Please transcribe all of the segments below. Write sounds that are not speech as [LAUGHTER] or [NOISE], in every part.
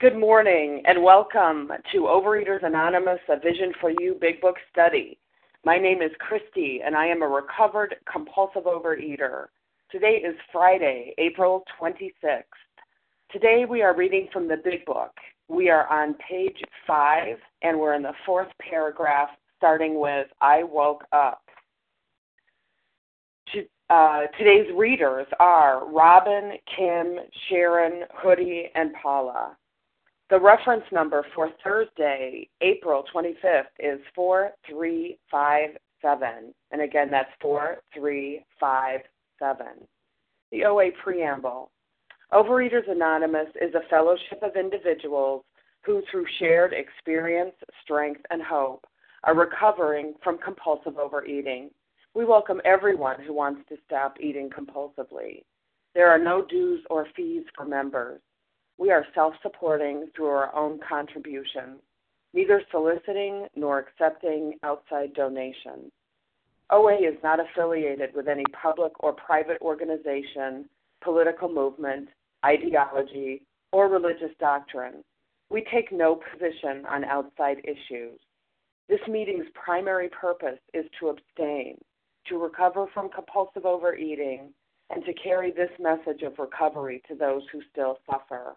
Good morning and welcome to Overeaters Anonymous, a Vision for You Big Book Study. My name is Christy and I am a recovered compulsive overeater. Today is Friday, April 26th. Today we are reading from the Big Book. We are on page 5 and we're in the fourth paragraph starting with I woke up. Uh, today's readers are Robin, Kim, Sharon, Hoodie, and Paula. The reference number for Thursday, April 25th is 4357. And again, that's 4357. The OA Preamble. Overeaters Anonymous is a fellowship of individuals who, through shared experience, strength, and hope, are recovering from compulsive overeating. We welcome everyone who wants to stop eating compulsively. There are no dues or fees for members. We are self supporting through our own contributions, neither soliciting nor accepting outside donations. OA is not affiliated with any public or private organization, political movement, ideology, or religious doctrine. We take no position on outside issues. This meeting's primary purpose is to abstain, to recover from compulsive overeating, and to carry this message of recovery to those who still suffer.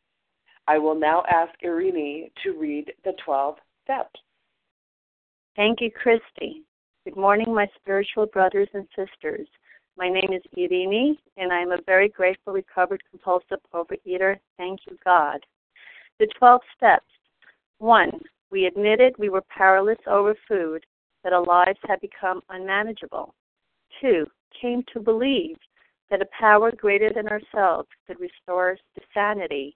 I will now ask Irini to read the 12 steps. Thank you, Christy. Good morning, my spiritual brothers and sisters. My name is Irini, and I am a very grateful recovered compulsive overeater. Thank you, God. The 12 steps. 1. We admitted we were powerless over food, that our lives had become unmanageable. 2. Came to believe that a power greater than ourselves could restore us to sanity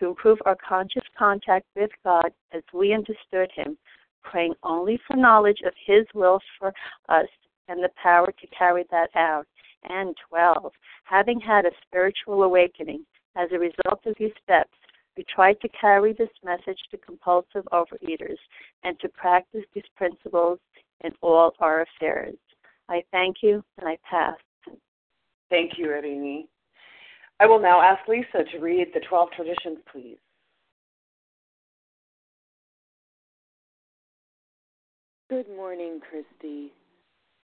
to improve our conscious contact with God as we understood Him, praying only for knowledge of His will for us and the power to carry that out. And 12. Having had a spiritual awakening as a result of these steps, we try to carry this message to compulsive overeaters and to practice these principles in all our affairs. I thank you and I pass. Thank you, Irini. I will now ask Lisa to read the 12 traditions, please. Good morning, Christy.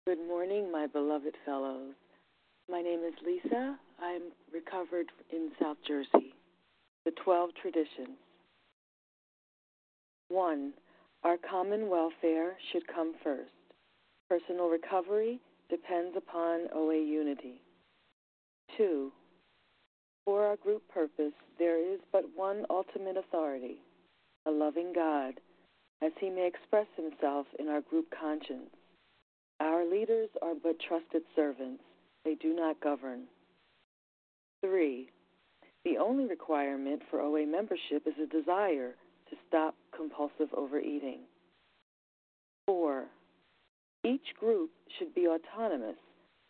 Good morning, my beloved fellows. My name is Lisa. I'm recovered in South Jersey. The 12 traditions. 1. Our common welfare should come first. Personal recovery depends upon OA unity. 2. For our group purpose, there is but one ultimate authority, a loving God, as he may express himself in our group conscience. Our leaders are but trusted servants, they do not govern. 3. The only requirement for OA membership is a desire to stop compulsive overeating. 4. Each group should be autonomous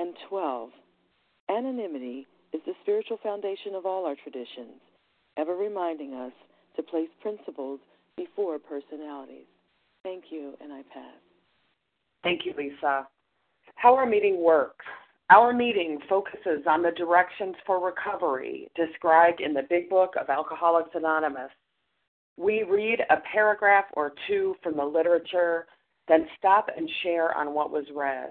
And 12. Anonymity is the spiritual foundation of all our traditions, ever reminding us to place principles before personalities. Thank you, and I pass. Thank you, Lisa. How our meeting works. Our meeting focuses on the directions for recovery described in the Big Book of Alcoholics Anonymous. We read a paragraph or two from the literature, then stop and share on what was read.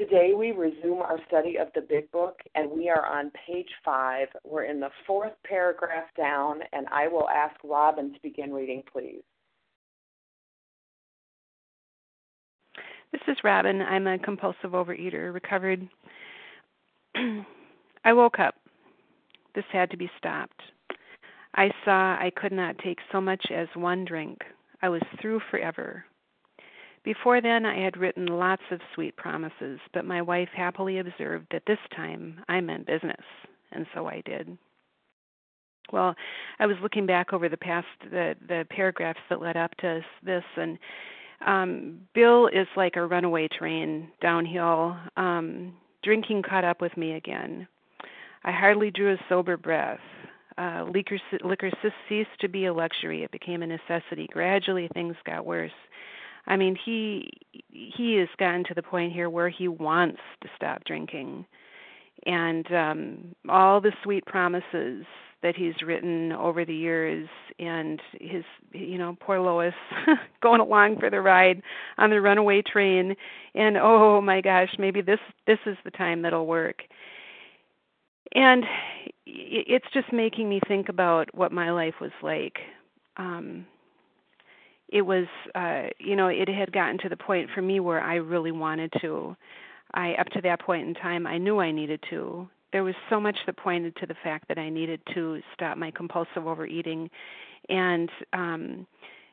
Today we resume our study of the Big Book, and we are on page five. We're in the fourth paragraph down, and I will ask Robin to begin reading, please. This is Robin. I'm a compulsive overeater, recovered. [CLEARS THROAT] I woke up. This had to be stopped. I saw I could not take so much as one drink. I was through forever. Before then, I had written lots of sweet promises, but my wife happily observed that this time I meant business, and so I did. Well, I was looking back over the past the the paragraphs that led up to this, and um, Bill is like a runaway train downhill. Um, drinking caught up with me again. I hardly drew a sober breath. Uh, liquor, liquor ceased to be a luxury; it became a necessity. Gradually, things got worse. I mean, he he has gotten to the point here where he wants to stop drinking, and um, all the sweet promises that he's written over the years and his you know poor Lois [LAUGHS] going along for the ride on the runaway train. And oh my gosh maybe this this is the time that'll work. And it's just making me think about what my life was like. Um it was uh you know it had gotten to the point for me where I really wanted to. I up to that point in time I knew I needed to. There was so much that pointed to the fact that I needed to stop my compulsive overeating. And um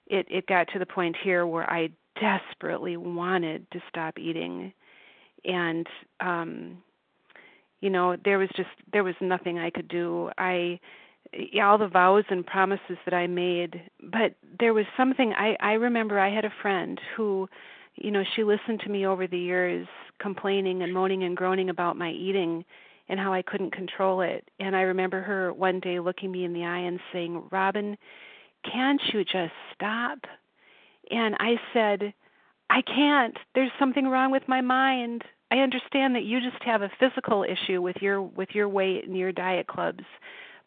it it got to the point here where I desperately wanted to stop eating. And um you know there was just there was nothing I could do. I all the vows and promises that I made but there was something I I remember I had a friend who you know she listened to me over the years complaining and moaning and groaning about my eating and how I couldn't control it. And I remember her one day looking me in the eye and saying, Robin, can't you just stop? And I said, I can't. There's something wrong with my mind. I understand that you just have a physical issue with your with your weight and your diet clubs,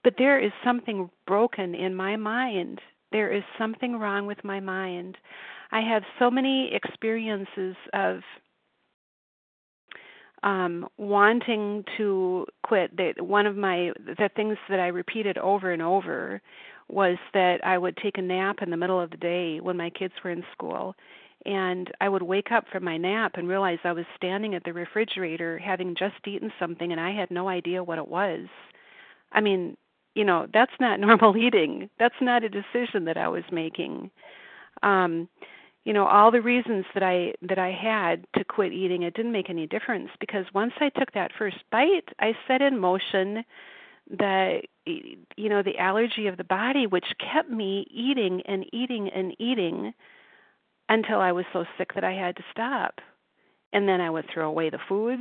but there is something broken in my mind. there is something wrong with my mind. I have so many experiences of um wanting to quit that one of my the things that I repeated over and over was that I would take a nap in the middle of the day when my kids were in school and I would wake up from my nap and realize I was standing at the refrigerator having just eaten something and I had no idea what it was. I mean, you know, that's not [LAUGHS] normal eating. That's not a decision that I was making. Um you know all the reasons that i that i had to quit eating it didn't make any difference because once i took that first bite i set in motion the you know the allergy of the body which kept me eating and eating and eating until I was so sick that I had to stop. And then I would throw away the food.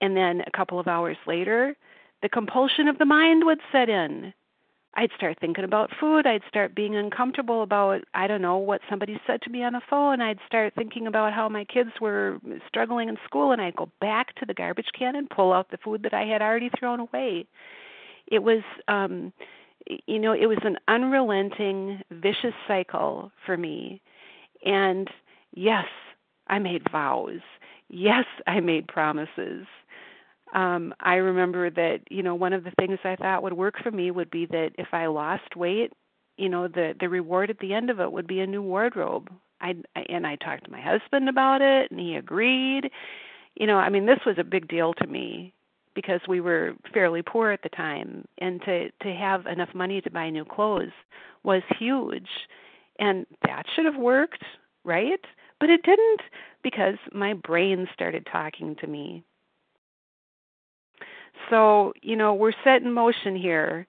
And then a couple of hours later, the compulsion of the mind would set in. I'd start thinking about food. I'd start being uncomfortable about, I don't know, what somebody said to me on the phone. I'd start thinking about how my kids were struggling in school, and I'd go back to the garbage can and pull out the food that I had already thrown away. It was, um, you know, it was an unrelenting, vicious cycle for me. And yes, I made vows. Yes, I made promises. Um, I remember that, you know, one of the things I thought would work for me would be that if I lost weight, you know, the the reward at the end of it would be a new wardrobe. I and I talked to my husband about it and he agreed. You know, I mean this was a big deal to me because we were fairly poor at the time and to to have enough money to buy new clothes was huge and that should have worked, right? But it didn't because my brain started talking to me. So, you know, we're set in motion here.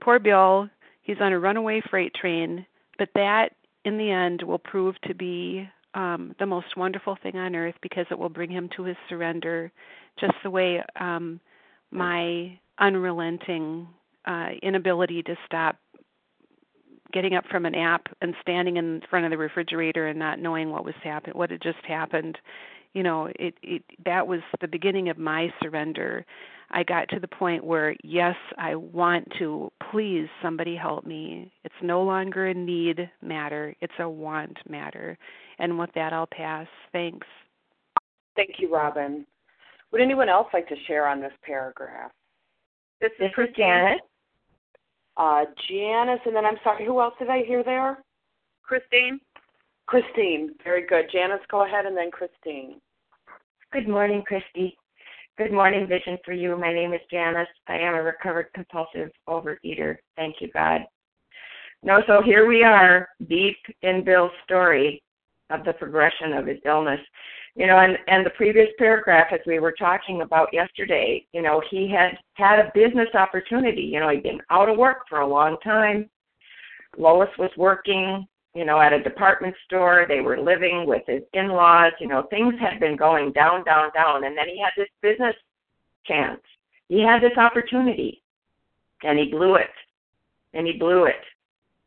Poor Bill, he's on a runaway freight train, but that in the end will prove to be um, the most wonderful thing on earth because it will bring him to his surrender, just the way um, my unrelenting uh, inability to stop getting up from a nap and standing in front of the refrigerator and not knowing what was happened what had just happened you know it it that was the beginning of my surrender i got to the point where yes i want to please somebody help me it's no longer a need matter it's a want matter and with that i'll pass thanks thank you robin would anyone else like to share on this paragraph this is for janet uh, Janice, and then I'm sorry, who else did I hear there? Christine. Christine, very good. Janice, go ahead, and then Christine. Good morning, Christy. Good morning, Vision for You. My name is Janice. I am a recovered compulsive overeater. Thank you, God. No, so here we are, deep in Bill's story of the progression of his illness you know and and the previous paragraph as we were talking about yesterday you know he had had a business opportunity you know he'd been out of work for a long time lois was working you know at a department store they were living with his in laws you know things had been going down down down and then he had this business chance he had this opportunity and he blew it and he blew it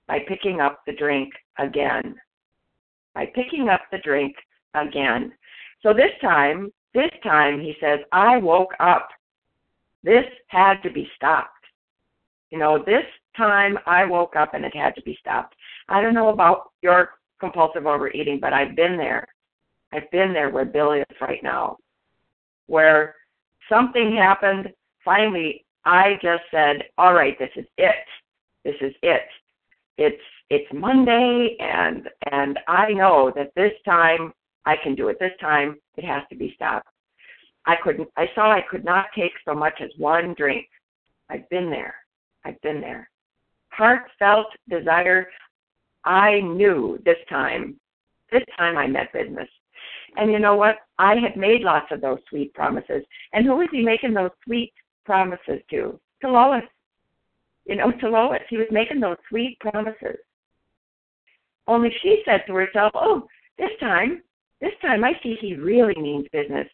by picking up the drink again by picking up the drink again so this time, this time he says, I woke up. This had to be stopped. You know, this time I woke up and it had to be stopped. I don't know about your compulsive overeating, but I've been there. I've been there where Bill is right now, where something happened. Finally, I just said, "All right, this is it. This is it. It's it's Monday, and and I know that this time I can do it this time. It has to be stopped. I couldn't. I saw I could not take so much as one drink. I've been there. I've been there. Heartfelt desire. I knew this time. This time I meant business. And you know what? I had made lots of those sweet promises. And who was he making those sweet promises to? To Lois. You know, to Lois. He was making those sweet promises. Only she said to herself, Oh, this time this time I see he really means business.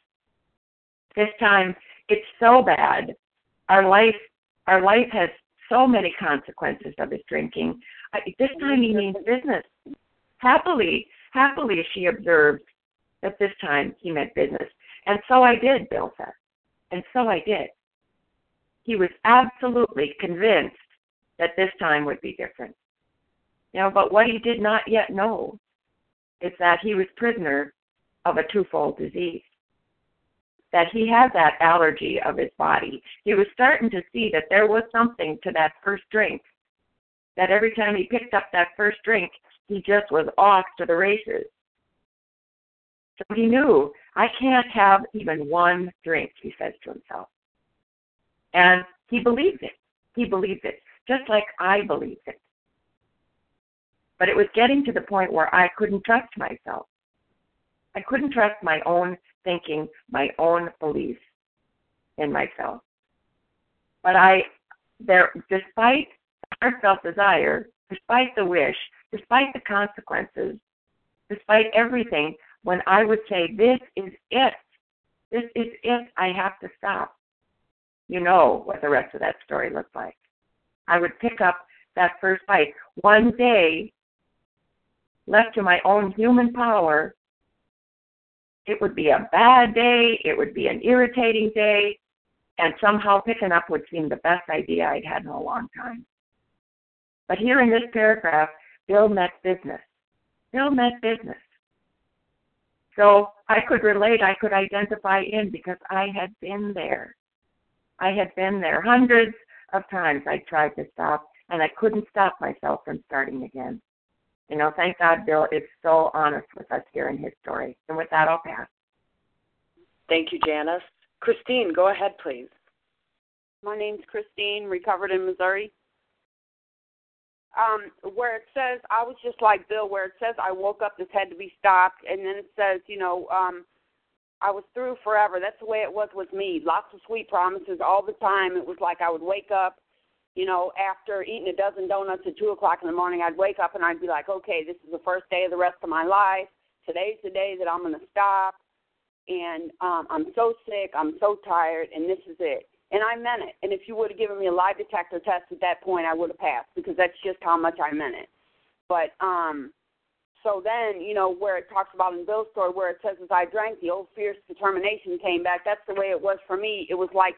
This time it's so bad. Our life our life has so many consequences of his drinking. I, this mm-hmm. time he means business. Happily, happily she observed that this time he meant business. And so I did, Bill said. And so I did. He was absolutely convinced that this time would be different. You know, but what he did not yet know is that he was prisoner of a twofold disease. That he had that allergy of his body. He was starting to see that there was something to that first drink. That every time he picked up that first drink, he just was off to the races. So he knew, I can't have even one drink, he says to himself. And he believed it. He believed it, just like I believed it. But it was getting to the point where I couldn't trust myself. I couldn't trust my own thinking, my own beliefs in myself. But I, there, despite our self desire, despite the wish, despite the consequences, despite everything, when I would say, This is it, this is it, I have to stop, you know what the rest of that story looked like. I would pick up that first bite. One day, left to my own human power, it would be a bad day, it would be an irritating day, and somehow picking up would seem the best idea I'd had in a long time. But here in this paragraph, Bill meant business. Bill meant business. So I could relate, I could identify in because I had been there. I had been there hundreds of times. I tried to stop and I couldn't stop myself from starting again. You know, thank God Bill is so honest with us here in his story. And with that, I'll pass. Thank you, Janice. Christine, go ahead, please. My name's Christine, recovered in Missouri. Um, where it says, I was just like Bill, where it says I woke up, this had to be stopped, and then it says, you know, um, I was through forever. That's the way it was with me. Lots of sweet promises all the time. It was like I would wake up, you know, after eating a dozen donuts at two o'clock in the morning, I'd wake up and I'd be like, okay, this is the first day of the rest of my life. Today's the day that I'm going to stop. And um, I'm so sick. I'm so tired, and this is it. And I meant it. And if you would have given me a lie detector test at that point, I would have passed because that's just how much I meant it. But um, so then, you know, where it talks about in Bill's story, where it says, as I drank, the old fierce determination came back. That's the way it was for me. It was like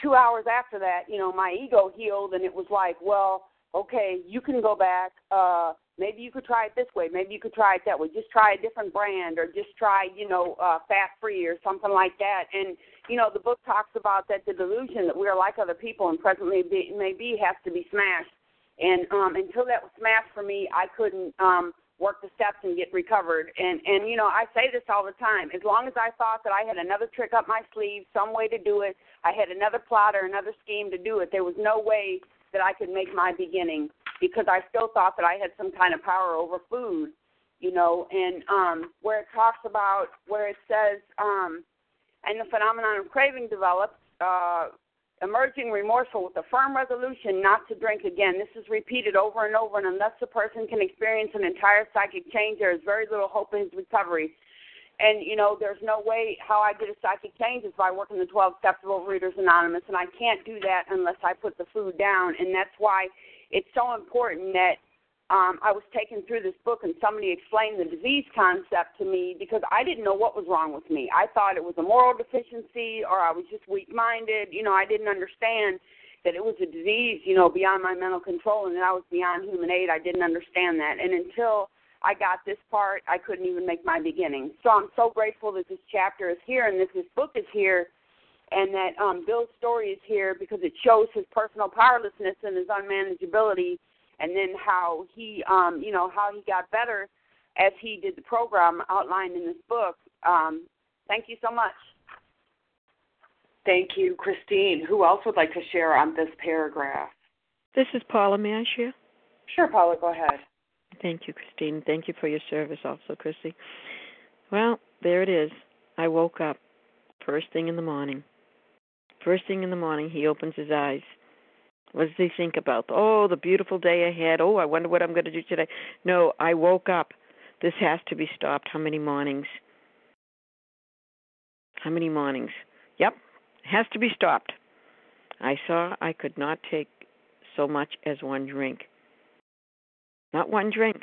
two hours after that, you know, my ego healed, and it was like, well, okay, you can go back. Uh, maybe you could try it this way. Maybe you could try it that way. Just try a different brand, or just try, you know, uh, fat free or something like that. And you know, the book talks about that the delusion that we are like other people and presently be, may be has to be smashed. And um, until that was smashed for me, I couldn't um, work the steps and get recovered. And and you know, I say this all the time. As long as I thought that I had another trick up my sleeve, some way to do it, I had another plot or another scheme to do it. There was no way that I could make my beginning because I still thought that I had some kind of power over food. You know, and um, where it talks about where it says. Um, and the phenomenon of craving develops, uh, emerging remorseful with a firm resolution not to drink again. This is repeated over and over, and unless the person can experience an entire psychic change, there is very little hope in his recovery. And you know, there's no way how I get a psychic change is by working the 12 steps of Overeaters Anonymous, and I can't do that unless I put the food down. And that's why it's so important that um, I was taken through this book and somebody explained the disease concept to me because I didn't know what was wrong with me. I thought it was a moral deficiency or I was just weak minded. You know, I didn't understand that it was a disease, you know, beyond my mental control and that I was beyond human aid. I didn't understand that. And until I got this part, I couldn't even make my beginning. So I'm so grateful that this chapter is here and that this book is here and that um, Bill's story is here because it shows his personal powerlessness and his unmanageability and then how he um you know how he got better as he did the program outlined in this book. Um thank you so much. Thank you christine. Who else would like to share on this paragraph? This is paula. May i share? Sure paula. Go ahead. Thank you christine. Thank you for your service also christy well there it is. I woke up first thing in the morning. First thing in the morning he opens his eyes what he think about? Oh, the beautiful day ahead. Oh, I wonder what I'm going to do today. No, I woke up. This has to be stopped. How many mornings? How many mornings? Yep, has to be stopped. I saw I could not take so much as one drink. Not one drink.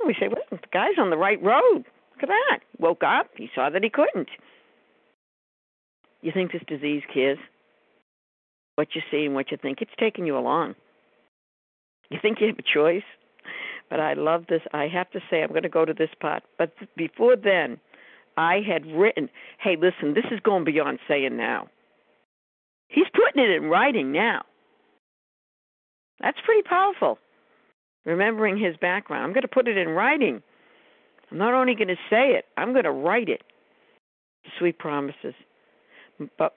Oh, we say, well, the guy's on the right road. Look at that. Woke up. He saw that he couldn't. You think this disease cares? What you see and what you think. It's taking you along. You think you have a choice? But I love this. I have to say, I'm going to go to this part. But before then, I had written, hey, listen, this is going beyond saying now. He's putting it in writing now. That's pretty powerful. Remembering his background. I'm going to put it in writing. I'm not only going to say it, I'm going to write it. Sweet promises. But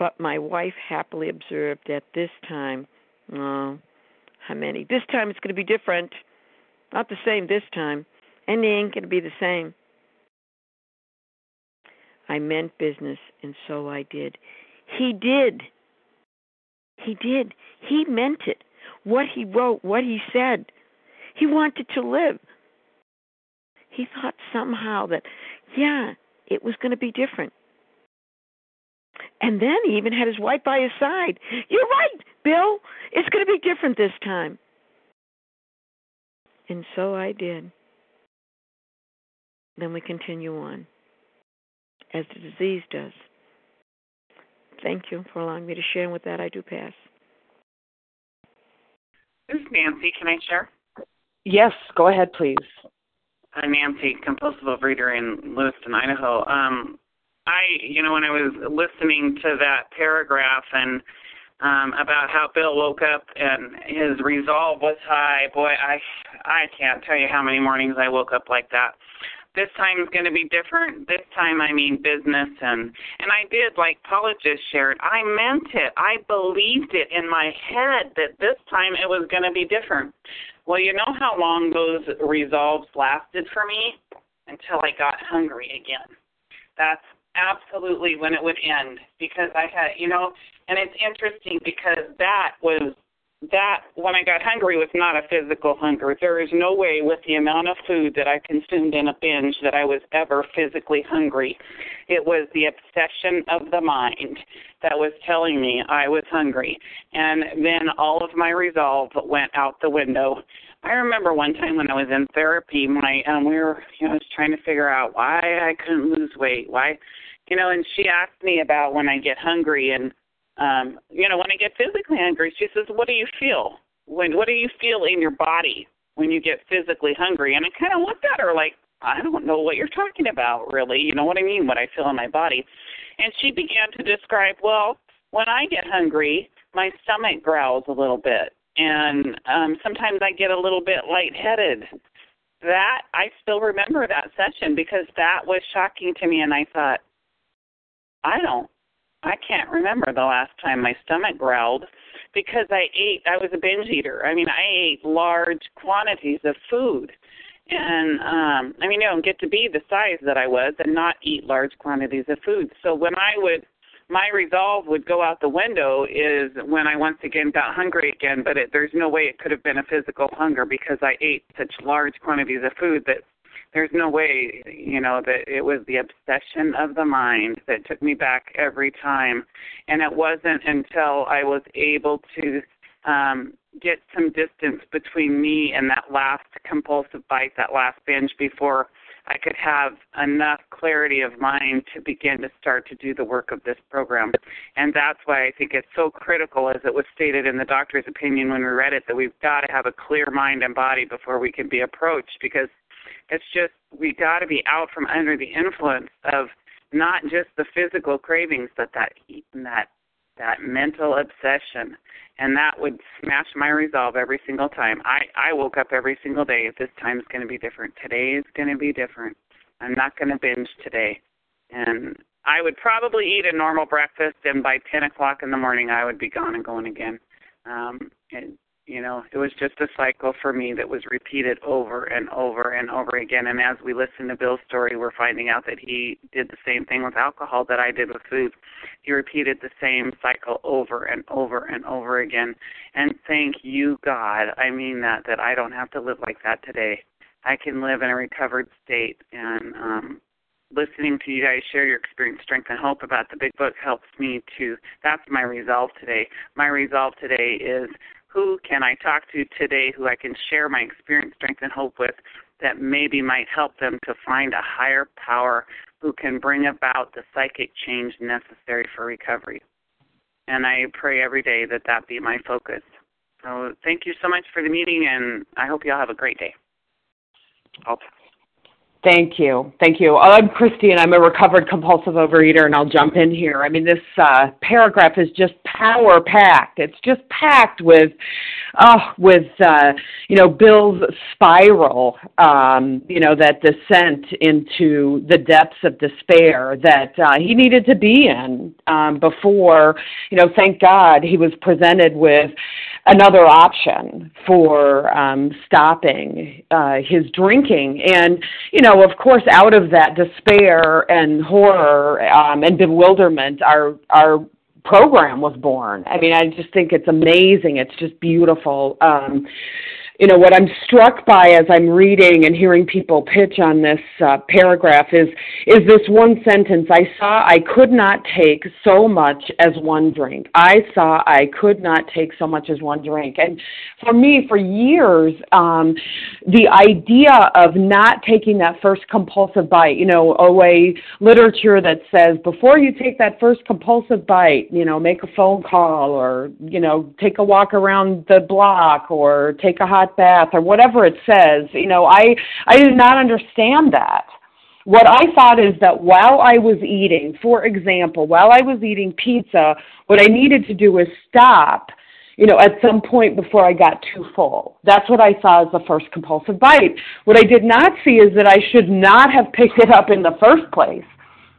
but my wife happily observed at this time, oh, how many? This time it's going to be different. Not the same this time. And they ain't going to be the same. I meant business, and so I did. He did. He did. He meant it. What he wrote, what he said. He wanted to live. He thought somehow that, yeah, it was going to be different. And then he even had his wife by his side. You're right, Bill. It's going to be different this time. And so I did. Then we continue on, as the disease does. Thank you for allowing me to share. And with that, I do pass. This is Nancy. Can I share? Yes, go ahead, please. I'm Nancy, compulsive overeater in Lewiston, Idaho. Um, I, you know, when I was listening to that paragraph and um, about how Bill woke up and his resolve was high, boy, I, I can't tell you how many mornings I woke up like that. This time is going to be different. This time, I mean business, and and I did like Paula just shared. I meant it. I believed it in my head that this time it was going to be different. Well, you know how long those resolves lasted for me until I got hungry again. That's absolutely when it would end because I had, you know, and it's interesting because that was that when I got hungry was not a physical hunger. There is no way with the amount of food that I consumed in a binge that I was ever physically hungry. It was the obsession of the mind that was telling me I was hungry. And then all of my resolve went out the window. I remember one time when I was in therapy, my um we were you know, I was trying to figure out why I couldn't lose weight, why you know, and she asked me about when I get hungry and um, you know, when I get physically hungry, she says, What do you feel? When what do you feel in your body when you get physically hungry? And I kinda looked at her like, I don't know what you're talking about really, you know what I mean, what I feel in my body. And she began to describe, Well, when I get hungry, my stomach growls a little bit and um sometimes I get a little bit lightheaded. That I still remember that session because that was shocking to me and I thought, I don't I can't remember the last time my stomach growled because I ate I was a binge eater. I mean I ate large quantities of food. And um I mean you don't get to be the size that I was and not eat large quantities of food. So when I would my resolve would go out the window is when I once again got hungry again, but it, there's no way it could have been a physical hunger because I ate such large quantities of food that there's no way, you know, that it was the obsession of the mind that took me back every time. And it wasn't until I was able to um get some distance between me and that last compulsive bite, that last binge before I could have enough clarity of mind to begin to start to do the work of this program. And that's why I think it's so critical, as it was stated in the doctor's opinion when we read it, that we've got to have a clear mind and body before we can be approached because it's just we've got to be out from under the influence of not just the physical cravings, but that heat and that that mental obsession, and that would smash my resolve every single time. I I woke up every single day. This time is going to be different. Today is going to be different. I'm not going to binge today, and I would probably eat a normal breakfast, and by 10 o'clock in the morning, I would be gone and going again. Um, and you know, it was just a cycle for me that was repeated over and over and over again. And as we listen to Bill's story, we're finding out that he did the same thing with alcohol that I did with food. He repeated the same cycle over and over and over again. And thank you, God. I mean that that I don't have to live like that today. I can live in a recovered state and um listening to you guys share your experience, strength, and hope about the big book helps me to. That's my resolve today. My resolve today is who can I talk to today who I can share my experience, strength, and hope with that maybe might help them to find a higher power who can bring about the psychic change necessary for recovery. And I pray every day that that be my focus. So thank you so much for the meeting, and I hope you all have a great day. Okay. Thank you. Thank you. I'm Christy, and I'm a recovered compulsive overeater, and I'll jump in here. I mean, this uh, paragraph is just power packed. It's just packed with, uh, with uh, you know, Bill's spiral, um, you know, that descent into the depths of despair that uh, he needed to be in um, before, you know, thank God he was presented with another option for um, stopping uh, his drinking. And, you know, of course, out of that despair and horror um, and bewilderment, our, our program was born. I mean, I just think it's amazing. It's just beautiful. Um, you know what I'm struck by as I'm reading and hearing people pitch on this uh, paragraph is is this one sentence I saw I could not take so much as one drink. I saw I could not take so much as one drink. And for me for years um the idea of not taking that first compulsive bite, you know, OA literature that says before you take that first compulsive bite, you know, make a phone call or, you know, take a walk around the block or take a hot hot bath or whatever it says. You know, I I did not understand that. What I thought is that while I was eating, for example, while I was eating pizza, what I needed to do was stop, you know, at some point before I got too full. That's what I saw as the first compulsive bite. What I did not see is that I should not have picked it up in the first place.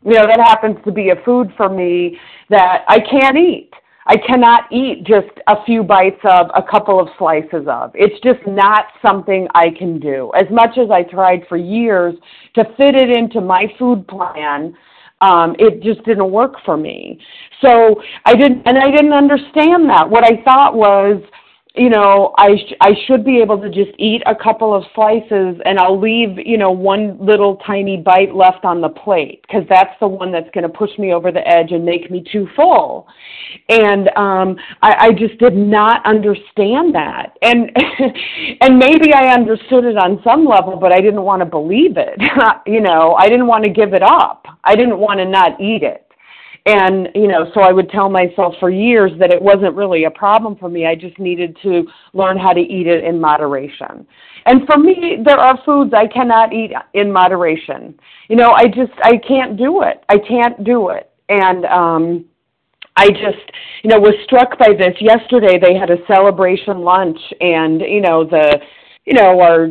You know, that happens to be a food for me that I can't eat. I cannot eat just a few bites of a couple of slices of. It's just not something I can do. As much as I tried for years to fit it into my food plan, um, it just didn't work for me. So I didn't, and I didn't understand that. What I thought was, you know, I sh- I should be able to just eat a couple of slices and I'll leave, you know, one little tiny bite left on the plate because that's the one that's going to push me over the edge and make me too full. And um I, I just did not understand that. And [LAUGHS] and maybe I understood it on some level, but I didn't want to believe it. [LAUGHS] you know, I didn't want to give it up. I didn't want to not eat it. And, you know, so I would tell myself for years that it wasn't really a problem for me. I just needed to learn how to eat it in moderation. And for me, there are foods I cannot eat in moderation. You know, I just, I can't do it. I can't do it. And, um, I just, you know, was struck by this. Yesterday they had a celebration lunch and, you know, the, you know, our,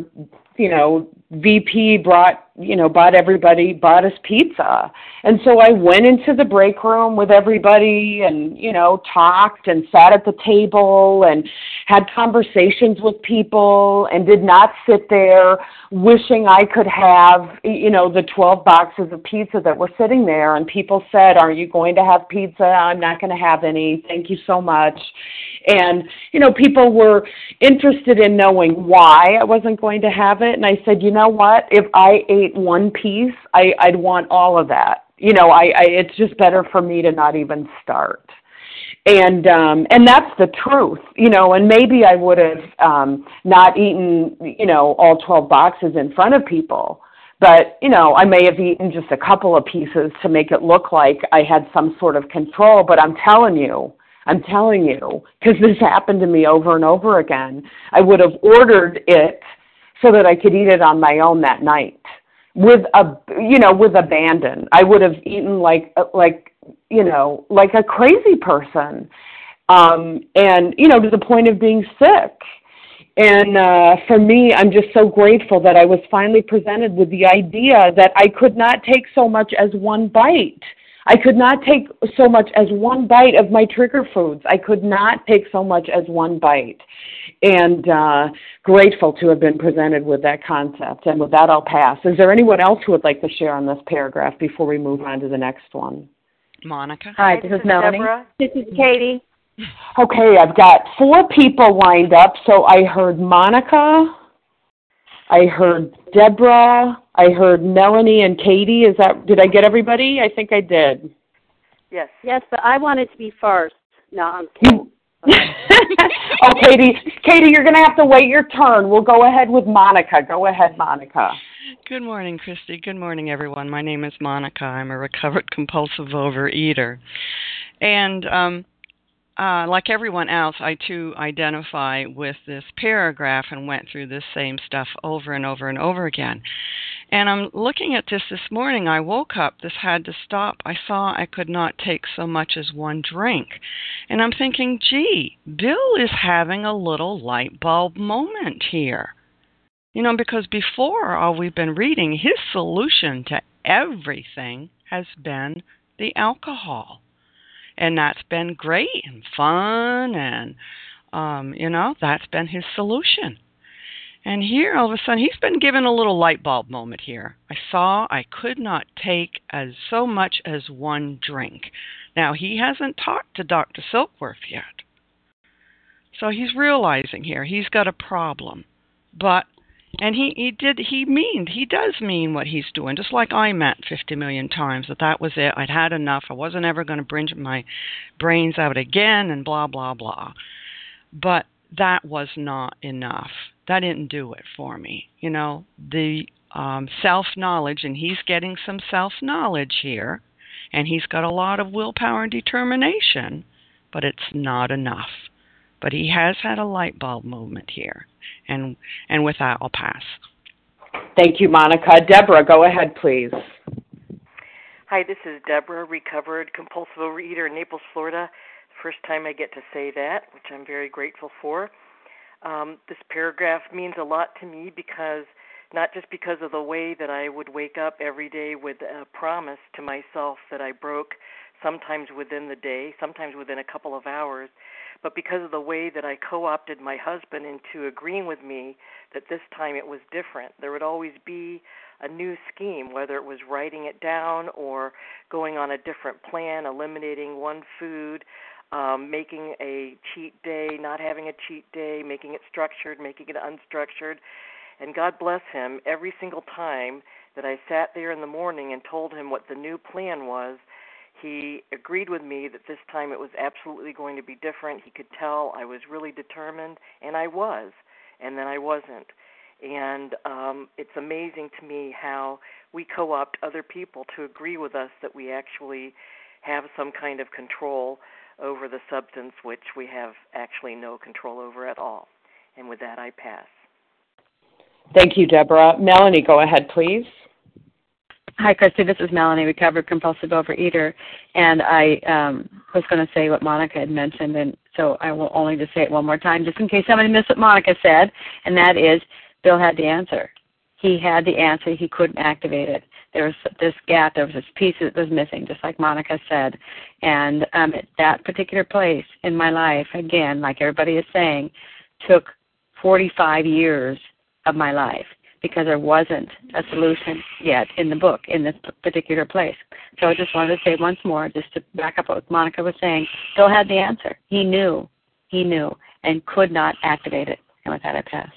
you know, VP brought, you know, bought everybody, bought us pizza. And so I went into the break room with everybody and, you know, talked and sat at the table and had conversations with people and did not sit there wishing I could have, you know, the 12 boxes of pizza that were sitting there. And people said, Are you going to have pizza? I'm not going to have any. Thank you so much. And, you know, people were interested in knowing why I wasn't going to have it. And I said, You know what? If I ate one piece, I, I'd want all of that you know I, I it's just better for me to not even start and um and that's the truth you know and maybe i would have um not eaten you know all 12 boxes in front of people but you know i may have eaten just a couple of pieces to make it look like i had some sort of control but i'm telling you i'm telling you because this happened to me over and over again i would have ordered it so that i could eat it on my own that night with a you know with abandon. I would have eaten like like you know like a crazy person um and you know to the point of being sick. And uh for me i'm just so grateful that i was finally presented with the idea that i could not take so much as one bite i could not take so much as one bite of my trigger foods i could not take so much as one bite and uh, grateful to have been presented with that concept. And with that, I'll pass. Is there anyone else who would like to share on this paragraph before we move on to the next one? Monica. Hi, this, this is Melanie. Deborah. This is Katie. Okay, I've got four people lined up. So I heard Monica, I heard Deborah, I heard Melanie and Katie. Is that did I get everybody? I think I did. Yes. Yes, but I wanted to be first. No, I'm [LAUGHS] kidding. oh, Katie, Katie, you're going to have to wait your turn. We'll go ahead with Monica. Go ahead, Monica. Good morning, Christy. Good morning, everyone. My name is Monica. I'm a recovered compulsive overeater, and um, uh, like everyone else, I too identify with this paragraph and went through this same stuff over and over and over again. And I'm looking at this this morning. I woke up, this had to stop. I saw I could not take so much as one drink. And I'm thinking, gee, Bill is having a little light bulb moment here. You know, because before all we've been reading, his solution to everything has been the alcohol. And that's been great and fun and um, you know, that's been his solution. And here, all of a sudden, he's been given a little light bulb moment here. I saw I could not take as so much as one drink. Now, he hasn't talked to Dr. Silkworth yet. So he's realizing here he's got a problem. But and he he did he mean he does mean what he's doing just like i meant 50 million times that that was it. I'd had enough. I wasn't ever going to bring my brains out again and blah blah blah. But that was not enough. That didn't do it for me. You know, the um, self knowledge, and he's getting some self knowledge here, and he's got a lot of willpower and determination, but it's not enough. But he has had a light bulb moment here, and and with that, I'll pass. Thank you, Monica. Deborah, go ahead, please. Hi, this is Deborah, recovered compulsive overeater in Naples, Florida. First time I get to say that, which I'm very grateful for. Um, this paragraph means a lot to me because not just because of the way that I would wake up every day with a promise to myself that I broke sometimes within the day, sometimes within a couple of hours, but because of the way that I co opted my husband into agreeing with me that this time it was different. There would always be a new scheme, whether it was writing it down or going on a different plan, eliminating one food, um, making a cheat day, not having a cheat day, making it structured, making it unstructured. And God bless him, every single time that I sat there in the morning and told him what the new plan was, he agreed with me that this time it was absolutely going to be different. He could tell I was really determined, and I was, and then I wasn't. And um, it's amazing to me how we co opt other people to agree with us that we actually have some kind of control over the substance which we have actually no control over at all. And with that, I pass. Thank you, Deborah. Melanie, go ahead, please. Hi, Christy. This is Melanie, recovered compulsive overeater, and I um, was going to say what Monica had mentioned, and so I will only just say it one more time, just in case somebody missed what Monica said, and that is Bill had the answer. He had the answer. He couldn't activate it there was this gap, there was this piece that was missing, just like Monica said. And um, at that particular place in my life, again, like everybody is saying, took 45 years of my life because there wasn't a solution yet in the book in this particular place. So I just wanted to say once more, just to back up what Monica was saying, Bill had the answer. He knew, he knew, and could not activate it. And with that, I pass.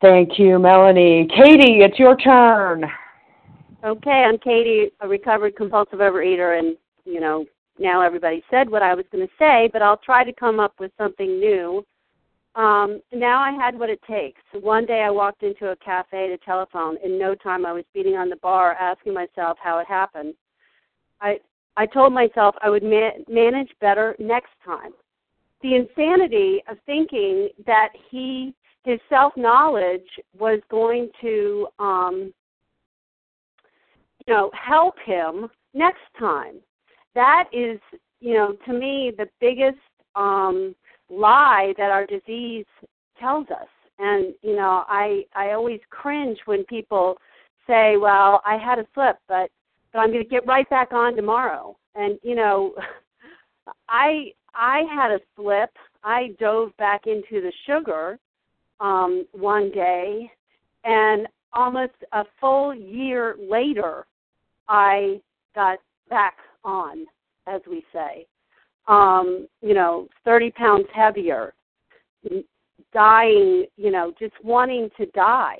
Thank you, Melanie. Katie, it's your turn. Okay, I'm Katie, a recovered compulsive overeater, and you know now everybody said what I was going to say, but I'll try to come up with something new. Um, now I had what it takes. One day I walked into a cafe to telephone. In no time I was beating on the bar, asking myself how it happened. I I told myself I would ma- manage better next time. The insanity of thinking that he his self knowledge was going to um, you know, help him next time. That is, you know, to me the biggest um lie that our disease tells us. And, you know, I I always cringe when people say, Well, I had a slip but but I'm gonna get right back on tomorrow and you know [LAUGHS] I I had a slip. I dove back into the sugar um one day and almost a full year later I got back on, as we say. Um, you know, 30 pounds heavier, dying, you know, just wanting to die.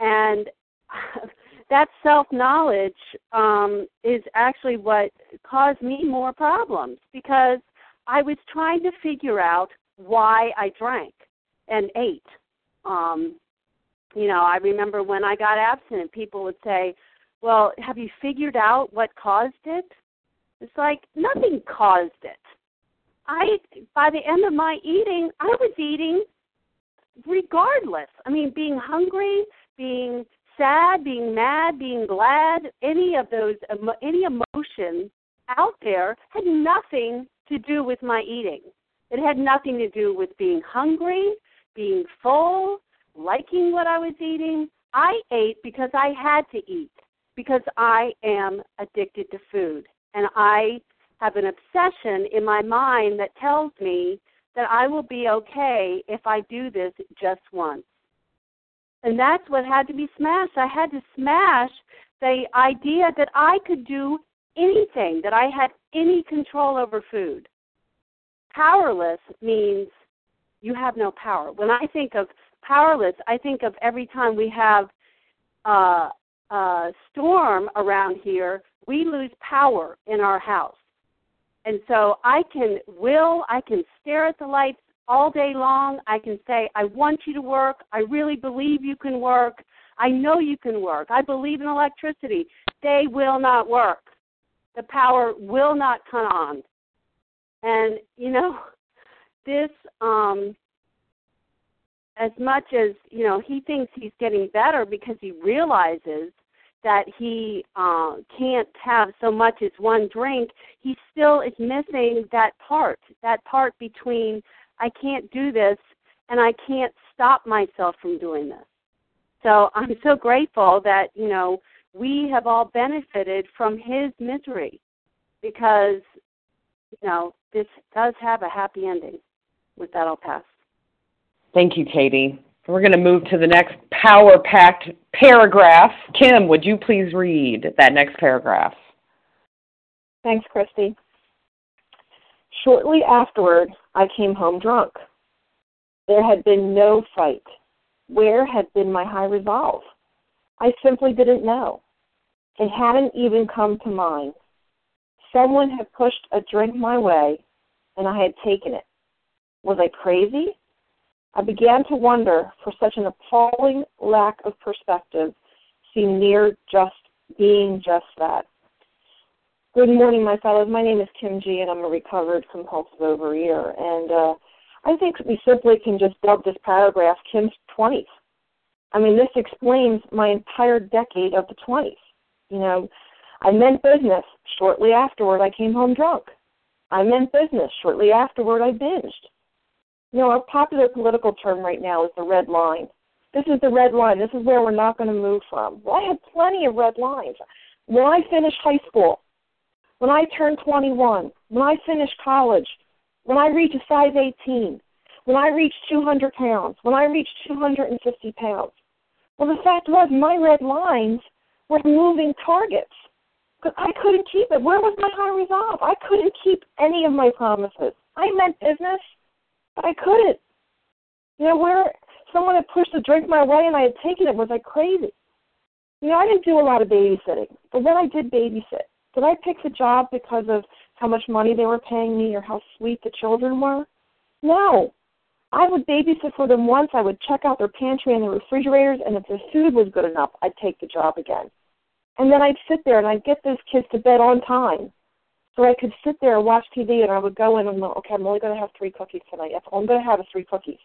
And [LAUGHS] that self knowledge um, is actually what caused me more problems because I was trying to figure out why I drank and ate. Um, you know, I remember when I got abstinent, people would say, well, have you figured out what caused it? It's like nothing caused it. I by the end of my eating, I was eating regardless. I mean, being hungry, being sad, being mad, being glad, any of those any emotion out there had nothing to do with my eating. It had nothing to do with being hungry, being full, liking what I was eating. I ate because I had to eat because I am addicted to food and I have an obsession in my mind that tells me that I will be okay if I do this just once. And that's what had to be smashed. I had to smash the idea that I could do anything, that I had any control over food. Powerless means you have no power. When I think of powerless, I think of every time we have uh, a storm around here, we lose power in our house. And so I can will, I can stare at the lights all day long. I can say, I want you to work. I really believe you can work. I know you can work. I believe in electricity. They will not work. The power will not come on. And, you know, [LAUGHS] this, um, as much as, you know, he thinks he's getting better because he realizes that he uh, can't have so much as one drink, he still is missing that part, that part between I can't do this and I can't stop myself from doing this. So I'm so grateful that, you know, we have all benefited from his misery because, you know, this does have a happy ending. With that, I'll pass. Thank you, Katie. We're going to move to the next power packed paragraph. Kim, would you please read that next paragraph? Thanks, Christy. Shortly afterward, I came home drunk. There had been no fight. Where had been my high resolve? I simply didn't know. It hadn't even come to mind. Someone had pushed a drink my way, and I had taken it. Was I crazy? I began to wonder, for such an appalling lack of perspective seemed near just being just that. Good morning, my fellows. My name is Kim G, and I'm a recovered compulsive overeater. And uh, I think we simply can just dub this paragraph Kim's 20s. I mean, this explains my entire decade of the 20s. You know, I meant business. Shortly afterward, I came home drunk. I meant business. Shortly afterward, I binged. You know, a popular political term right now is the red line. This is the red line. This is where we're not going to move from. Well, I had plenty of red lines. When I finished high school, when I turned 21, when I finished college, when I reached a size 18, when I reached 200 pounds, when I reached 250 pounds. Well, the fact was, my red lines were moving targets because I couldn't keep it. Where was my high resolve? I couldn't keep any of my promises. I meant business, I couldn't. You know, where someone had pushed a drink my way and I had taken it, was I crazy? You know, I didn't do a lot of babysitting, but when I did babysit, did I pick the job because of how much money they were paying me or how sweet the children were? No. I would babysit for them once. I would check out their pantry and their refrigerators, and if their food was good enough, I'd take the job again. And then I'd sit there and I'd get those kids to bed on time. So I could sit there and watch TV, and I would go in and go, okay, I'm only going to have three cookies tonight. That's all I'm going to have is three cookies.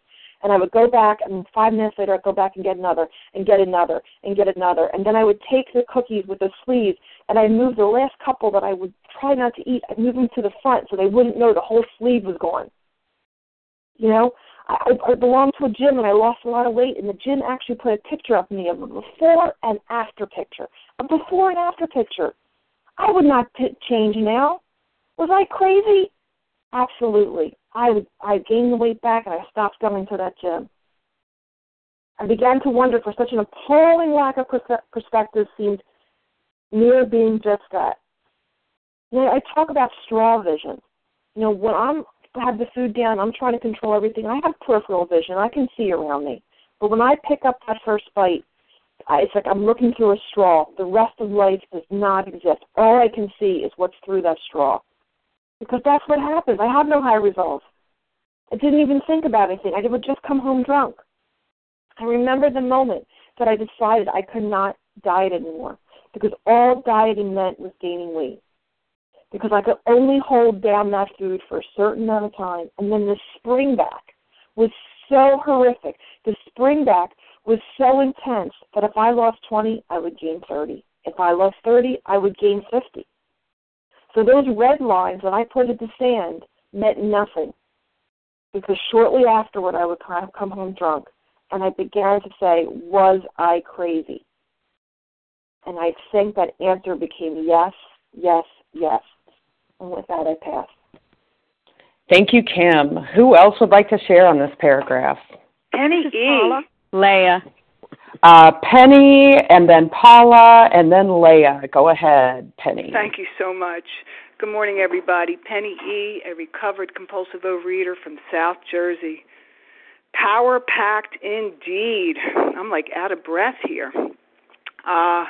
And I would go back, and five minutes later, I'd go back and get another, and get another, and get another. And then I would take the cookies with the sleeves, and I'd move the last couple that I would try not to eat, I'd move them to the front so they wouldn't know the whole sleeve was gone. You know, I, I belonged to a gym and I lost a lot of weight, and the gym actually put a picture up of me of a before and after picture. A before and after picture. I would not t- change now. Was I crazy? Absolutely. I I gained the weight back and I stopped going to that gym. I began to wonder for such an appalling lack of perspective seemed near being just that. You know, I talk about straw vision. You know, when I'm have the food down, I'm trying to control everything. I have peripheral vision. I can see around me. But when I pick up that first bite, I, it's like I'm looking through a straw. The rest of life does not exist. All I can see is what's through that straw. Because that's what happens. I have no high resolve. I didn't even think about anything. I would just come home drunk. I remember the moment that I decided I could not diet anymore because all dieting meant was gaining weight. because I could only hold down that food for a certain amount of time. And then the spring back was so horrific. The spring back was so intense that if I lost 20, I would gain 30. If I lost 30, I would gain 50. So those red lines that I put in the sand meant nothing because shortly afterward I would come home drunk and I began to say, was I crazy? And I think that answer became yes, yes, yes. And with that, I pass. Thank you, Kim. Who else would like to share on this paragraph? Penny E. Paula. Leah. Uh, Penny, and then Paula, and then Leah. Go ahead, Penny. Thank you so much. Good morning, everybody. Penny E., a recovered compulsive overeater from South Jersey. Power packed indeed. I'm like out of breath here. Uh,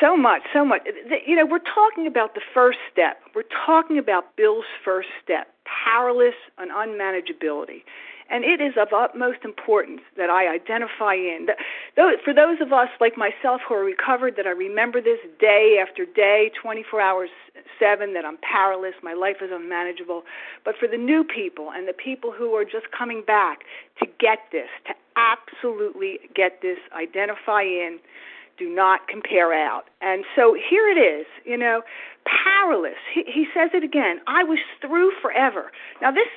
so much, so much. You know, we're talking about the first step. We're talking about Bill's first step powerless and unmanageability. And it is of utmost importance that I identify in. That for those of us like myself who are recovered, that I remember this day after day, 24 hours, 7, that I'm powerless, my life is unmanageable. But for the new people and the people who are just coming back to get this, to absolutely get this, identify in, do not compare out. And so here it is, you know, powerless. He, he says it again. I was through forever. Now, this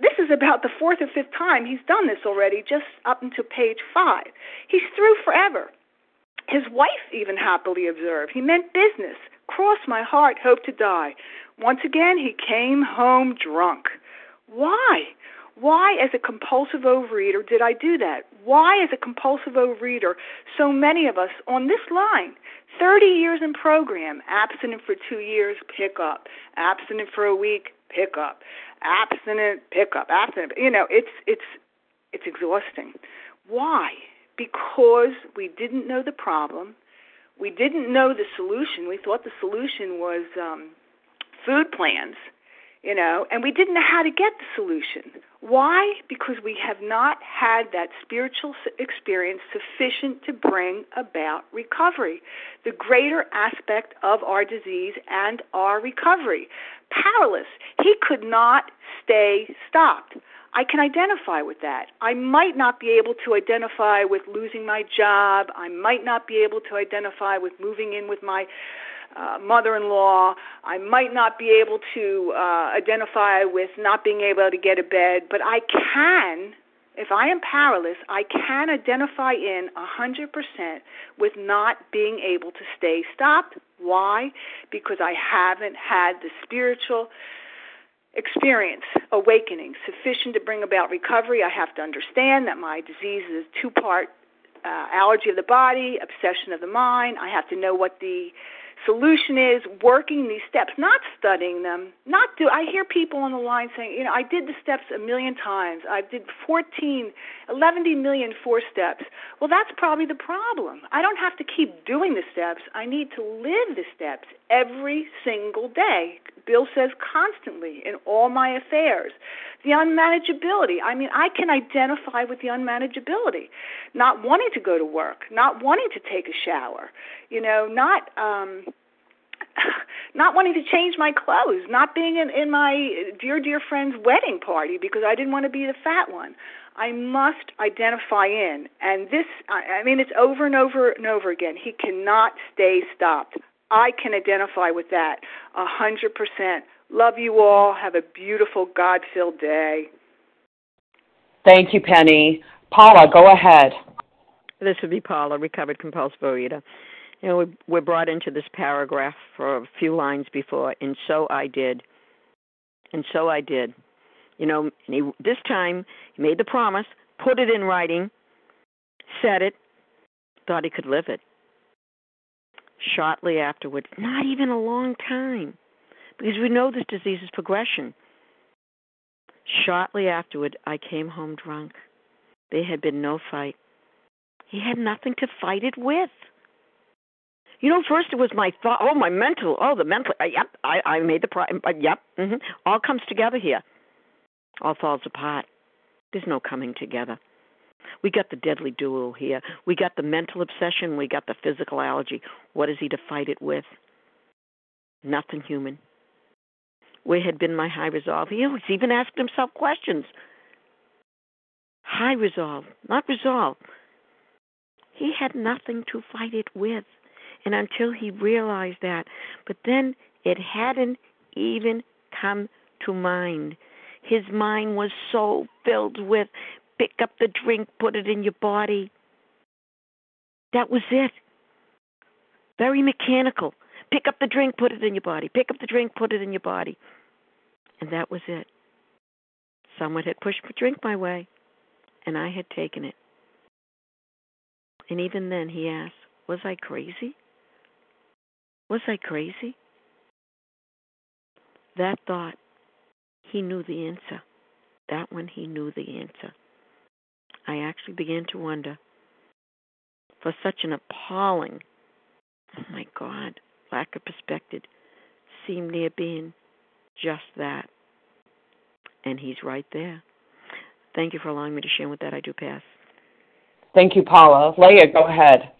this is about the fourth or fifth time he's done this already, just up until page five. He's through forever. His wife even happily observed. He meant business. Cross my heart, hope to die. Once again, he came home drunk. Why? Why, as a compulsive overeater, did I do that? Why, as a compulsive overeater, so many of us on this line, 30 years in program, abstinent for two years, pick up. Abstinent for a week, pick up abstinent pickup, abstinent. You know, it's it's it's exhausting. Why? Because we didn't know the problem. We didn't know the solution. We thought the solution was um, food plans, you know, and we didn't know how to get the solution. Why? Because we have not had that spiritual experience sufficient to bring about recovery, the greater aspect of our disease and our recovery powerless. He could not stay stopped. I can identify with that. I might not be able to identify with losing my job. I might not be able to identify with moving in with my uh, mother in law. I might not be able to uh, identify with not being able to get a bed, but I can if I am powerless, I can identify in 100% with not being able to stay stopped. Why? Because I haven't had the spiritual experience, awakening, sufficient to bring about recovery. I have to understand that my disease is two part uh, allergy of the body, obsession of the mind. I have to know what the solution is working these steps, not studying them, not do. I hear people on the line saying, you know, I did the steps a million times. I did 14, 11 million four steps. Well, that's probably the problem. I don't have to keep doing the steps. I need to live the steps every single day. Bill says constantly in all my affairs. The unmanageability. I mean, I can identify with the unmanageability. Not wanting to go to work, not wanting to take a shower, you know, not um [LAUGHS] not wanting to change my clothes, not being in, in my dear, dear friend's wedding party because I didn't want to be the fat one. I must identify in. And this, I, I mean, it's over and over and over again. He cannot stay stopped. I can identify with that a hundred percent. Love you all. Have a beautiful, God filled day. Thank you, Penny. Paula, go ahead. This would be Paula, recovered compulsive overeater. You know, we, we're brought into this paragraph for a few lines before, and so I did. And so I did. You know, and he, this time he made the promise, put it in writing, said it, thought he could live it. Shortly afterwards, not even a long time, because we know this disease is progression. Shortly afterward, I came home drunk. There had been no fight. He had nothing to fight it with. You know, first it was my thought. Oh, my mental. Oh, the mental. Uh, yep, I, I made the. Pro- uh, yep, mm-hmm. all comes together here. All falls apart. There's no coming together. We got the deadly duo here. We got the mental obsession. We got the physical allergy. What is he to fight it with? Nothing human. Where had been my high resolve? He was even asking himself questions. High resolve, not resolve. He had nothing to fight it with. And until he realized that, but then it hadn't even come to mind. His mind was so filled with pick up the drink, put it in your body. That was it. Very mechanical. Pick up the drink, put it in your body. Pick up the drink, put it in your body. And that was it. Someone had pushed the drink my way, and I had taken it. And even then, he asked, Was I crazy? Was I crazy? That thought, he knew the answer. That one, he knew the answer. I actually began to wonder for such an appalling, oh my God, lack of perspective, seemed near being just that. And he's right there. Thank you for allowing me to share with that. I do pass. Thank you, Paula. Leah, go ahead.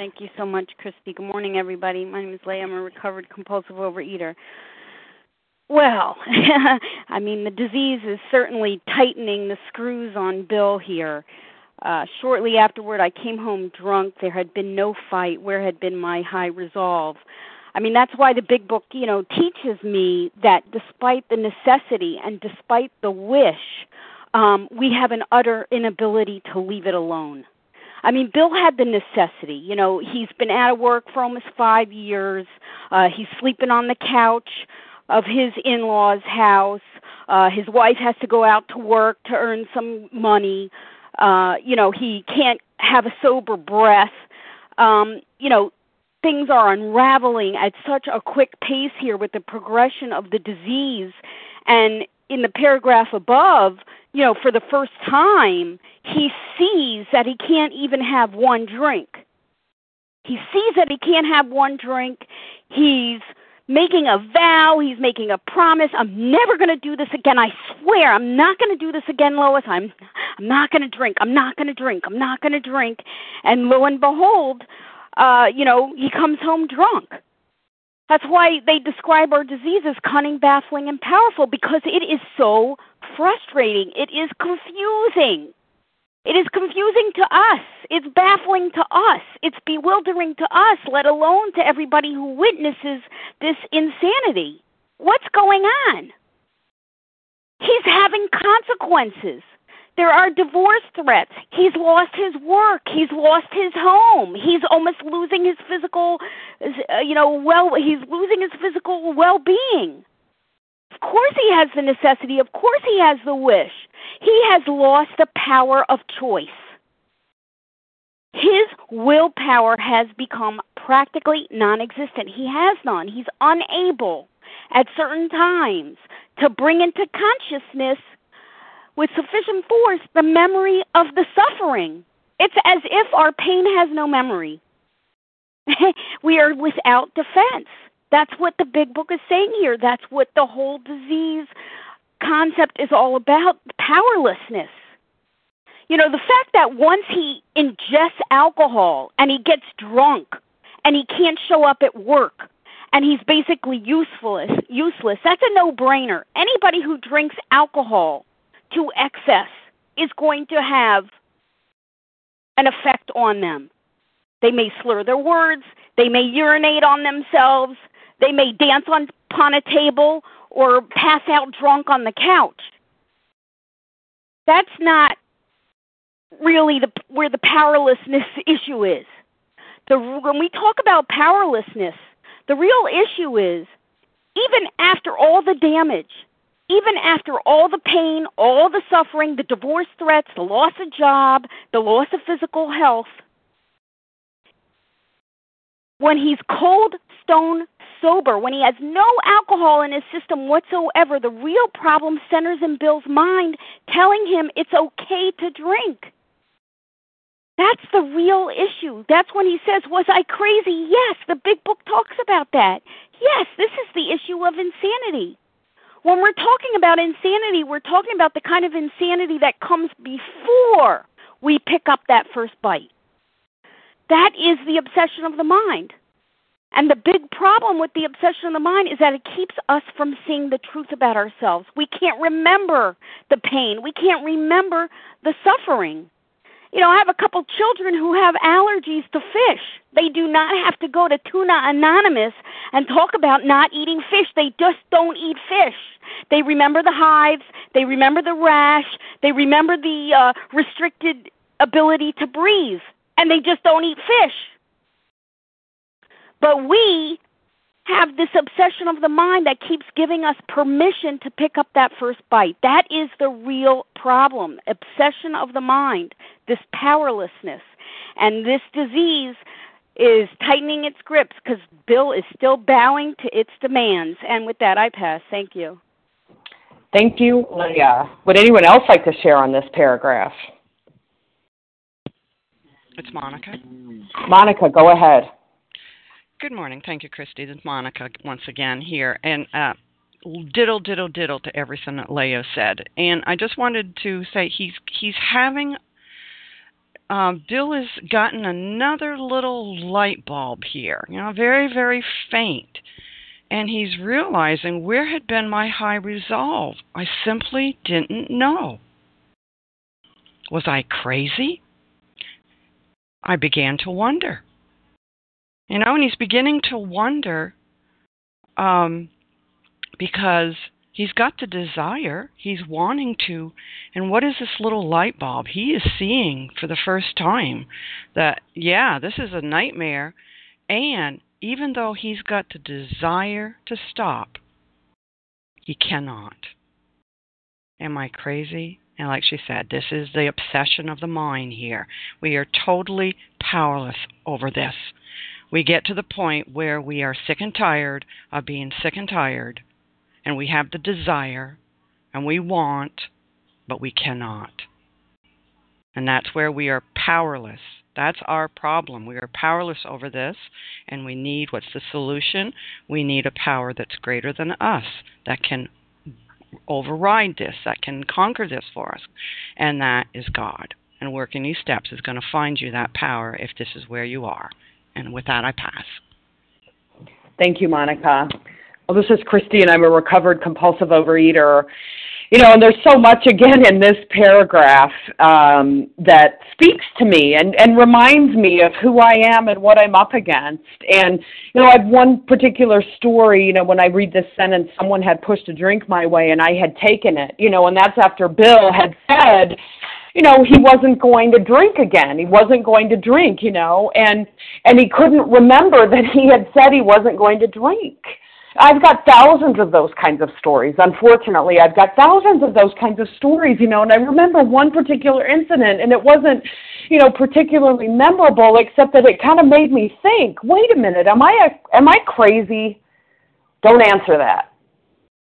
Thank you so much, Christy. Good morning, everybody. My name is Leah. I'm a recovered compulsive overeater. Well, [LAUGHS] I mean, the disease is certainly tightening the screws on Bill here. Uh, shortly afterward, I came home drunk. There had been no fight. Where had been my high resolve? I mean, that's why the big book, you know, teaches me that despite the necessity and despite the wish, um, we have an utter inability to leave it alone. I mean, Bill had the necessity. You know, he's been out of work for almost five years. Uh, he's sleeping on the couch of his in law's house. Uh, his wife has to go out to work to earn some money. Uh, you know, he can't have a sober breath. Um, you know, things are unraveling at such a quick pace here with the progression of the disease. And in the paragraph above, you know, for the first time, he sees that he can't even have one drink. He sees that he can't have one drink. He's making a vow, he's making a promise. I'm never going to do this again. I swear I'm not going to do this again, Lois. I'm I'm not going to drink. I'm not going to drink. I'm not going to drink. And lo and behold, uh, you know, he comes home drunk. That's why they describe our disease as cunning, baffling, and powerful because it is so frustrating. It is confusing. It is confusing to us. It's baffling to us. It's bewildering to us, let alone to everybody who witnesses this insanity. What's going on? He's having consequences. There are divorce threats. He's lost his work. He's lost his home. He's almost losing his physical, uh, you know, well, he's losing his physical well-being. Of course he has the necessity. Of course he has the wish. He has lost the power of choice. His willpower has become practically non existent. He has none. He's unable at certain times to bring into consciousness with sufficient force the memory of the suffering. It's as if our pain has no memory. [LAUGHS] we are without defense. That's what the big book is saying here. That's what the whole disease concept is all about powerlessness. You know, the fact that once he ingests alcohol and he gets drunk and he can't show up at work and he's basically useless, useless. That's a no-brainer. Anybody who drinks alcohol to excess is going to have an effect on them. They may slur their words, they may urinate on themselves, they may dance on, upon a table or pass out drunk on the couch. That's not really the where the powerlessness [LAUGHS] issue is. The when we talk about powerlessness, the real issue is even after all the damage, even after all the pain, all the suffering, the divorce threats, the loss of job, the loss of physical health, when he's cold stone sober, when he has no alcohol in his system whatsoever, the real problem centers in Bill's mind, telling him it's okay to drink. That's the real issue. That's when he says, Was I crazy? Yes, the big book talks about that. Yes, this is the issue of insanity. When we're talking about insanity, we're talking about the kind of insanity that comes before we pick up that first bite. That is the obsession of the mind. And the big problem with the obsession of the mind is that it keeps us from seeing the truth about ourselves. We can't remember the pain, we can't remember the suffering. You know, I have a couple children who have allergies to fish. They do not have to go to Tuna Anonymous and talk about not eating fish. They just don't eat fish. They remember the hives, they remember the rash, they remember the uh, restricted ability to breathe, and they just don't eat fish. But we have this obsession of the mind that keeps giving us permission to pick up that first bite. That is the real problem. Obsession of the mind, this powerlessness. And this disease is tightening its grips because Bill is still bowing to its demands. And with that, I pass. Thank you. Thank you, Leah. Would anyone else like to share on this paragraph? It's Monica. Monica, go ahead. Good morning. Thank you, Christy. This is Monica once again here. And uh, diddle, diddle, diddle to everything that Leah said. And I just wanted to say he's he's having. Um, Bill has gotten another little light bulb here, you know, very, very faint. And he's realizing where had been my high resolve. I simply didn't know. Was I crazy? I began to wonder. You know, and he's beginning to wonder um, because he's got the desire, he's wanting to, and what is this little light bulb? He is seeing for the first time that, yeah, this is a nightmare, and even though he's got the desire to stop, he cannot. Am I crazy? And like she said, this is the obsession of the mind here. We are totally powerless over this we get to the point where we are sick and tired of being sick and tired, and we have the desire, and we want, but we cannot. And that's where we are powerless. That's our problem. We are powerless over this, and we need what's the solution? We need a power that's greater than us that can override this, that can conquer this for us, and that is God. And working these steps is going to find you that power if this is where you are. And with that, I pass. Thank you, Monica. Well, this is Christy, and I'm a recovered compulsive overeater. You know, and there's so much again in this paragraph um, that speaks to me and, and reminds me of who I am and what I'm up against. And, you know, I have one particular story, you know, when I read this sentence, someone had pushed a drink my way and I had taken it, you know, and that's after Bill had said, you know he wasn't going to drink again. He wasn't going to drink you know and and he couldn't remember that he had said he wasn't going to drink. I've got thousands of those kinds of stories. Unfortunately i've got thousands of those kinds of stories you know and i remember one particular incident and it wasn't you know particularly memorable except that it kind of made me think wait a minute am i a, am i crazy? Don't answer that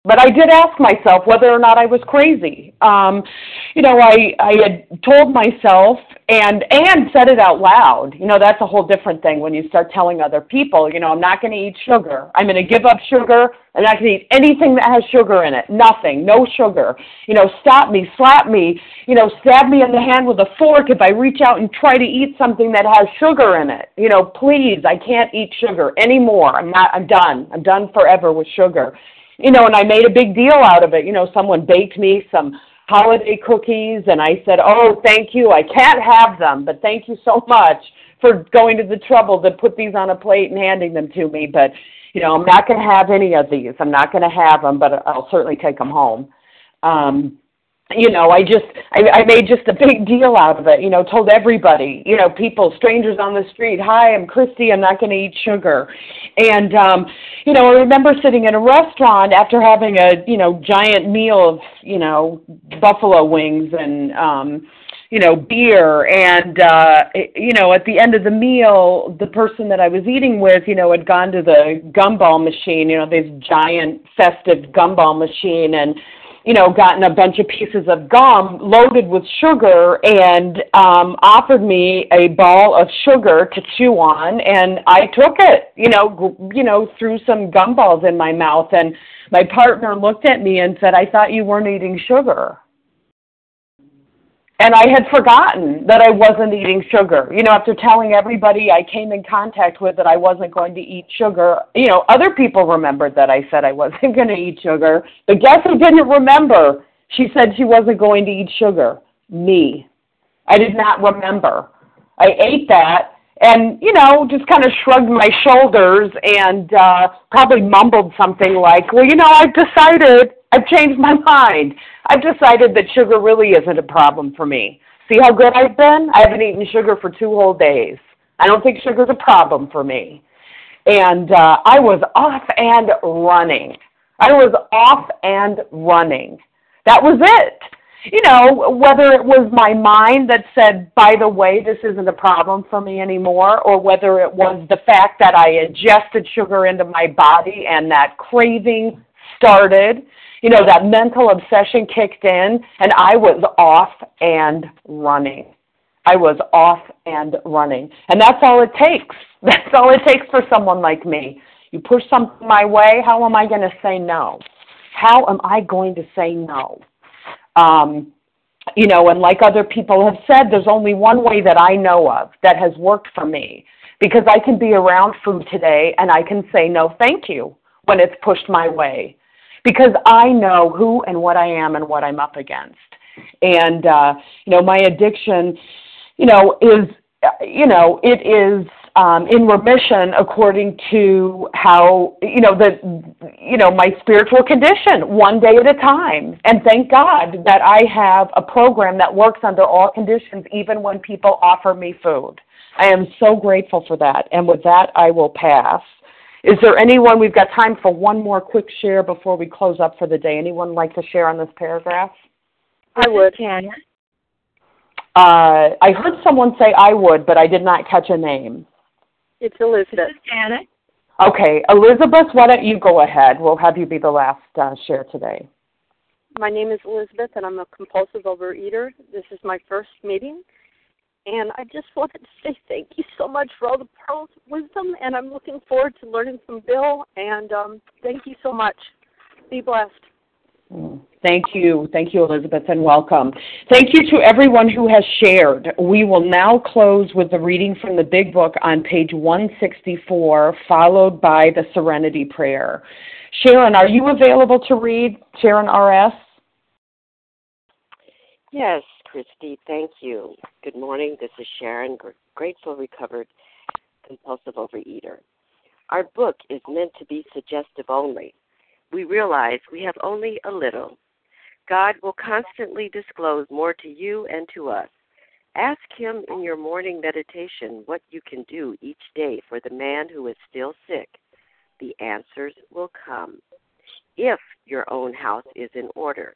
but I did ask myself whether or not I was crazy. Um, you know, I I had told myself and and said it out loud. You know, that's a whole different thing when you start telling other people. You know, I'm not going to eat sugar. I'm going to give up sugar. And I'm not going to eat anything that has sugar in it. Nothing. No sugar. You know, stop me, slap me. You know, stab me in the hand with a fork if I reach out and try to eat something that has sugar in it. You know, please, I can't eat sugar anymore. I'm not. I'm done. I'm done forever with sugar you know, and I made a big deal out of it. You know, someone baked me some holiday cookies, and I said, "Oh, thank you. I can't have them, but thank you so much for going to the trouble to put these on a plate and handing them to me." But you know, I'm not going to have any of these. I'm not going to have them, but I'll certainly take them home. Um, you know, I just I, I made just a big deal out of it. You know, told everybody, you know, people, strangers on the street, "Hi, I'm Christy. I'm not going to eat sugar." And um, you know, I remember sitting in a restaurant after having a you know giant meal of you know buffalo wings and um, you know beer, and uh, you know, at the end of the meal, the person that I was eating with, you know, had gone to the gumball machine. You know, this giant festive gumball machine, and you know, gotten a bunch of pieces of gum loaded with sugar and um, offered me a ball of sugar to chew on, and I took it. You know, you know, threw some gumballs in my mouth, and my partner looked at me and said, "I thought you weren't eating sugar." And I had forgotten that I wasn't eating sugar. You know, after telling everybody I came in contact with that I wasn't going to eat sugar, you know, other people remembered that I said I wasn't [LAUGHS] going to eat sugar. But guess who didn't remember? She said she wasn't going to eat sugar. Me. I did not remember. I ate that and, you know, just kind of shrugged my shoulders and uh, probably mumbled something like, well, you know, I've decided, I've changed my [LAUGHS] mind. I've decided that sugar really isn't a problem for me. See how good I've been? I haven't eaten sugar for two whole days. I don't think sugar's a problem for me. And uh, I was off and running. I was off and running. That was it you know, whether it was my mind that said, by the way, this isn't a problem for me anymore, or whether it was the fact that I ingested sugar into my body and that craving started, you know, that mental obsession kicked in, and I was off and running. I was off and running. And that's all it takes. [LAUGHS] That's all it takes for someone like me. You push something my way, how am I going to say no? How am I going to say no? Um, you know, and like other people have said, there's only one way that I know of that has worked for me because I can be around food today and I can say no thank you when it's pushed my way because I know who and what I am and what I'm up against. And, uh, you know, my addiction, you know, is, you know, it is um, in remission according to how you know the you know my spiritual condition one day at a time. And thank god that i have a program that works under all conditions even when people offer me food. I am so grateful for that. And with that i will pass is there anyone we've got time for one more quick share before we close up for the day anyone like to share on this paragraph i would uh, I heard someone say I would, but I did not catch a name. It's Elizabeth. This is Janet. Okay, Elizabeth, why don't you go ahead? We'll have you be the last uh, share today. My name is Elizabeth, and I'm a compulsive overeater. This is my first meeting, and I just wanted to say thank you so much for all the pearls of wisdom, and I'm looking forward to learning from Bill. And um, thank you so much. Be blessed. Thank you. Thank you, Elizabeth, and welcome. Thank you to everyone who has shared. We will now close with the reading from the Big Book on page 164, followed by the Serenity Prayer. Sharon, are you available to read? Sharon R.S.? Yes, Christy, thank you. Good morning. This is Sharon, grateful recovered compulsive overeater. Our book is meant to be suggestive only we realize we have only a little. God will constantly disclose more to you and to us. Ask Him in your morning meditation what you can do each day for the man who is still sick. The answers will come if your own house is in order.